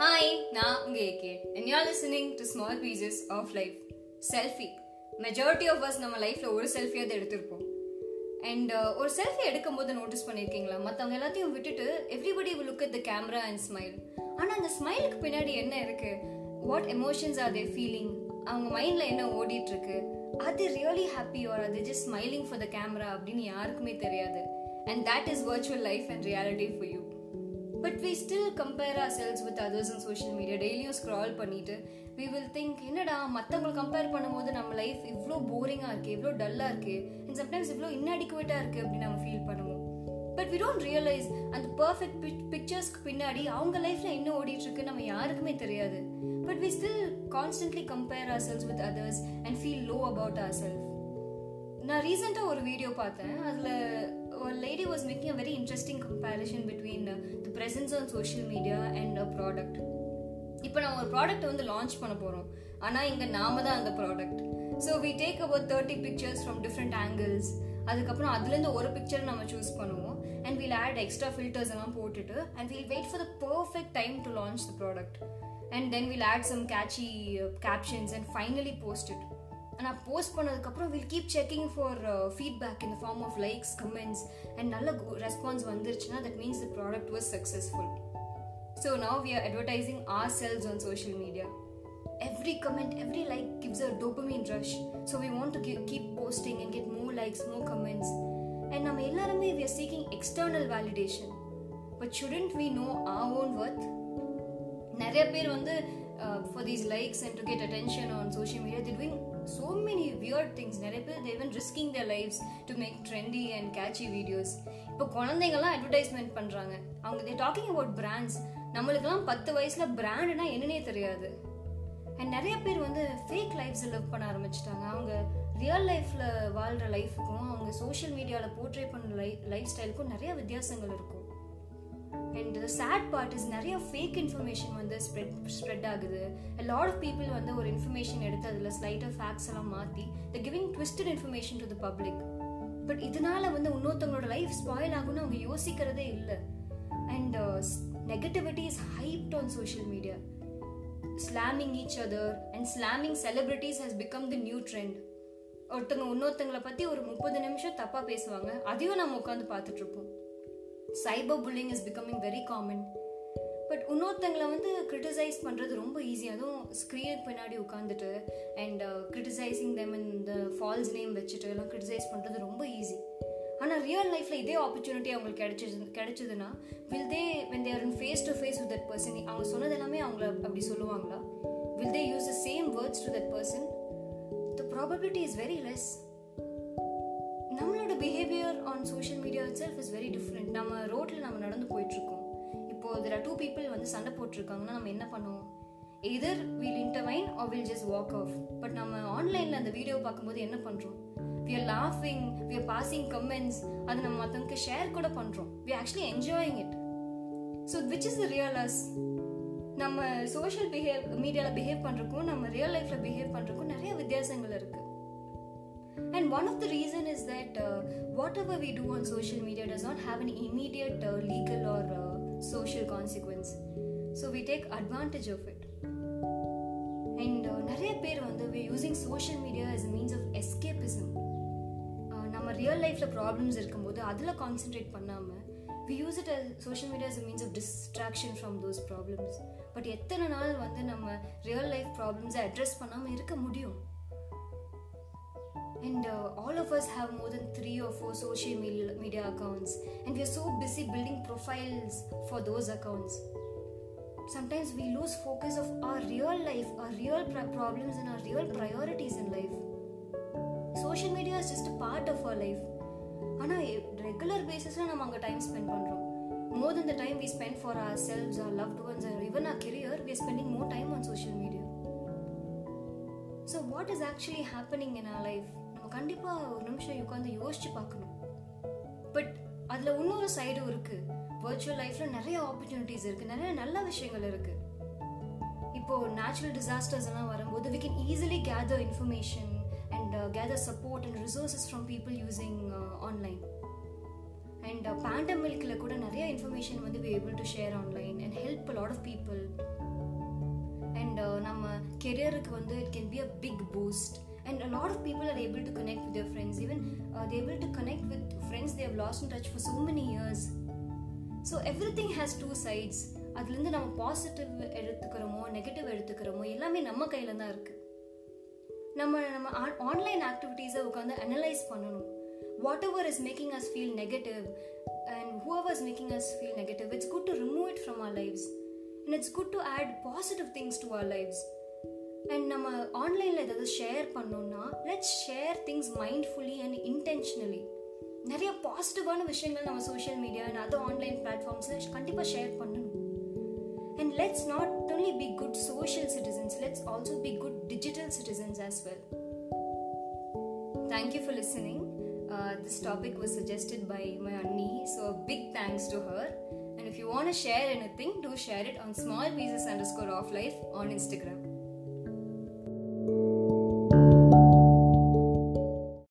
Hi நான் உங்க AK and you're listening to small pieces of life selfie majority of us நம்ம லைஃப்பில் ஒரு செல்ஃபியாவது எடுத்திருப்போம். அண்ட் uh, ஒரு செல்ஃபி எடுக்கும் போது நோட்டீஸ் பண்ணியிருக்கீங்களா மற்றவங்க எல்லாத்தையும் விட்டுட்டு everybody will look at the camera and smile ஆனால் அந்த ஸ்மைலுக்கு பின்னாடி என்ன இருக்கு? What emotions are they feeling அவங்க மைண்டில் என்ன ஓடிட்டு இருக்கு அது ரியலி ஹாப்பி ஆர் அது just smiling for the camera அப்படின்னு யாருக்குமே தெரியாது. And that is virtual life and reality for you but we still compare our selves with others in social media டெய்லியும் ஸ்க்ரால் பண்ணிட்டு வி வில் திங்க் என்னடா மற்றவங்களை compare பண்ணும்போது நம்ம லைஃப் இவ்வளோ போரிங்காக இருக்குது இவ்வளோ டல்லாக இருக்குது அண்ட் சம்டைம்ஸ் இவ்வளோ இன்னாடிக்குவேட்டாக இருக்குது அப்படின்னு நம்ம ஃபீல் பண்ணுவோம். பட் வி டோன்ட் ரியலைஸ் அந்த பர்ஃபெக்ட் பிக்சர்ஸ்க்கு பின்னாடி அவங்க லைஃப்பில் என்ன ஓடிட்டுருக்கு நம்ம யாருக்குமே தெரியாது. But we still constantly compare our selves with others and feel low about our self நான் ரீசெண்டாக ஒரு வீடியோ பார்த்தேன். அதில் ஒரு lady was making a very interesting comparison between the presence on social media and a product இப்போ நம்ம ஒரு product வந்து லான்ச் பண்ண போகிறோம் ஆனால் இங்கே நாம தான் அந்த product so we take about thirty pictures from different angles அதுக்கப்புறம் அதுலேருந்து ஒரு பிக்சர் நம்ம சூஸ் பண்ணுவோம். And we'll add extra filters எல்லாம் போட்டுட்டு and we'll wait for the perfect time to launch the product and then we'll add some catchy captions and finally post it நான் post பண்ணதுக்கப்புறம் will keep checking for feedback in form of likes comments and நல்ல response வந்துருச்சுன்னா that means the product was successful so now we are advertising our selves on social media every comment every like gives a dopamine rush so we want to keep posting and get more likes more comments and நம்ம எல்லாருமே we are seeking external validation but shouldn't we know our own worth நிறைய பேர் வந்து for these likes and to get attention on social media they doing so many weird things நிறைய பேர் தேவன் risking their lives to make trendy and catchy videos இப்போ குழந்தைங்கலாம் advertisement பண்ணுறாங்க அவங்க தே டாக்கிங் அபவுட் பிராண்ட்ஸ் நம்மளுக்கெல்லாம் பத்து வயசில் பிராண்டுனா என்னன்னே தெரியாது. அண்ட் நிறைய பேர் வந்து ஃபேக் லைஃப்ஸை லிவ் பண்ண ஆரம்பிச்சிட்டாங்க. அவங்க ரியல் லைஃப்பில் வாழ்கிற லைஃபுக்கும் அவங்க சோஷியல் மீடியாவில் போர்ட்ரேட் பண்ண லைஃப் லைஃப் ஸ்டைலுக்கும் நிறைய வித்தியாசங்கள் இருக்கும். அண்ட் சேட் பார்ட் இஸ் நிறைய ஃபேக் இன்ஃபர்மேஷன் வந்து ஸ்ப்ரெட் ஸ்ப்ரெட் ஆகுது. லாட் ஆஃப் பீப்புள் வந்து ஒரு இன்ஃபர்மேஷன் எடுத்து அதில் ஸ்லைட்டாக ஃபேக்ஸ் எல்லாம் மாற்றி the giving twisted information to the public but இதனால வந்து இன்னொருத்தவங்களோட லைஃப் ஸ்பாயில் ஆகும்னு அவங்க யோசிக்கிறதே இல்லை. And negativity is hyped on social media slamming each other and slamming celebrities has become the new trend ஒருத்தவங்க இன்னொருத்தவங்களை பற்றி ஒரு முப்பது நிமிஷம் தப்பாக பேசுவாங்க. அதையும் நம்ம உட்காந்து பார்த்துட்ருப்போம் cyber bullying is becoming very common but இன்னொருத்தங்களை வந்து கிரிட்டிசைஸ் பண்ணுறது ரொம்ப ஈஸி அதுவும் ஸ்க்ரீனுக்கு பின்னாடி உட்காந்துட்டு அண்ட் கிரிட்டிசைசிங் தெம் இந்த ஃபால்ஸ் நேம் வச்சுட்டு எல்லாம் கிரிட்டிசைஸ் பண்ணுறது ரொம்ப ஈஸி ஆனால் ரியல் லைஃப்பில் இதே ஆப்பர்ச்சுனிட்டி அவங்களுக்கு கிடைச்சது கிடைச்சதுன்னா will they when they're in face to face with that person அவங்க சொன்னது எல்லாமே அவங்கள அப்படி சொல்லுவாங்களா? Will they use the same words to that person the probability is very less behaviour on social media itself is very different நம்ம ரோட்டில் நம்ம நடந்து போயிட்டுருக்கோம். இப்போது தெர் ஆர் டூ பீப்புள் வந்து சண்டை போட்டிருக்காங்கன்னா நம்ம என்ன பண்ணுவோம்? Either will intervene or will just walk off but நம்ம ஆன்லைனில் அந்த வீடியோ பார்க்கும்போது என்ன பண்ணுறோம் வி ஆர் லாஃபிங் வி ஆர் பாசிங் கமெண்ட்ஸ் அது நம்ம மற்றவங்களுக்கு ஷேர் கூட பண்ணுறோம் we actually enjoying it so which is the real us நம்ம சோஷியல் பிஹேவ் மீடியாவில் பிஹேவ் பண்ணுறக்கும் நம்ம ரியல் லைஃப்பில் பிஹேவ் பண்ணுறக்கும் நிறைய வித்தியாசங்கள் இருக்குது and one of the reason is that whatever we do on social media does not have an immediate uh, legal or uh, social consequence. So we take advantage of it. And uh, நிறைய பேர் வந்து we using social media as a means of escapism. Uh, நம்ம real லைஃப்ல problems இருக்கும்போது அதில் concentrate பண்ணாமல் we use it as social media as a means of distraction from those problems. But எத்தனை நாள் வந்து நம்ம ரியல் லைஃப் ப்ராப்ளம்ஸை அட்ரஸ் பண்ணாமல் இருக்க முடியும் and uh, all of us have more than three or four social media, media accounts and we are so busy building profiles for those accounts sometimes we lose focus of our real life our real pr- problems and our real priorities in life social media is just a part of our life ஆனால் regular பேசிஸில் நம்ம அங்கே time spend பண்ணுறோம் more than the time we spend for ourselves or loved ones even our career we are spending more time on social media So what is actually happening in our life நம்ம கண்டிப்பாக ஒரு நிமிஷம் உட்காந்து யோசிச்சு பார்க்கணும். But அதில் இன்னொரு சைடும் இருக்குது வர்ச்சுவல் லைஃப்பில் நிறைய ஆப்பர்ச்சுனிட்டிஸ் இருக்குது நிறைய நல்ல விஷயங்கள் இருக்குது இப்போ நேச்சுரல் டிசாஸ்டர்ஸ் எல்லாம் வரும்போது we can easily gather information and gather support and resources from people using online and பேண்டமிக்கில் கூட நிறைய இன்ஃபர்மேஷன் வந்து we able to share online and help lot of people கெரியருக்கு வந்து it can be a big boost and a lot of people are able to connect with their friends even uh, they're able to connect with friends they have lost in touch for so everything has two sides அதுலேருந்து நம்ம positive எடுத்துக்கிறோமோ negative எடுத்துக்கிறோமோ எல்லாமே நம்ம கையில் தான் இருக்குது நம்ம நம்ம online ஆக்டிவிட்டீஸை உட்காந்து அனலைஸ் பண்ணணும் whatever is making us feel negative and whoever is making us feel negative it's good to remove it from our lives and it's good to add positive things to our lives and நம்ம ஆன்லைனில் ஏதாவது share பண்ணோம்னா let's share things mindfully and intentionally நிறைய பாசிட்டிவான விஷயங்கள் நம்ம social media and other online பிளாட்ஃபார்ம்ஸில் கண்டிப்பாக share பண்ணணும் and let's not only be good social citizens, let's also be good digital citizens as well. Thank you for listening. Uh, this topic was suggested by my Anni, so a big thanks to her. And if you want to share anything, do share it on small pieces underscore off life on Instagram.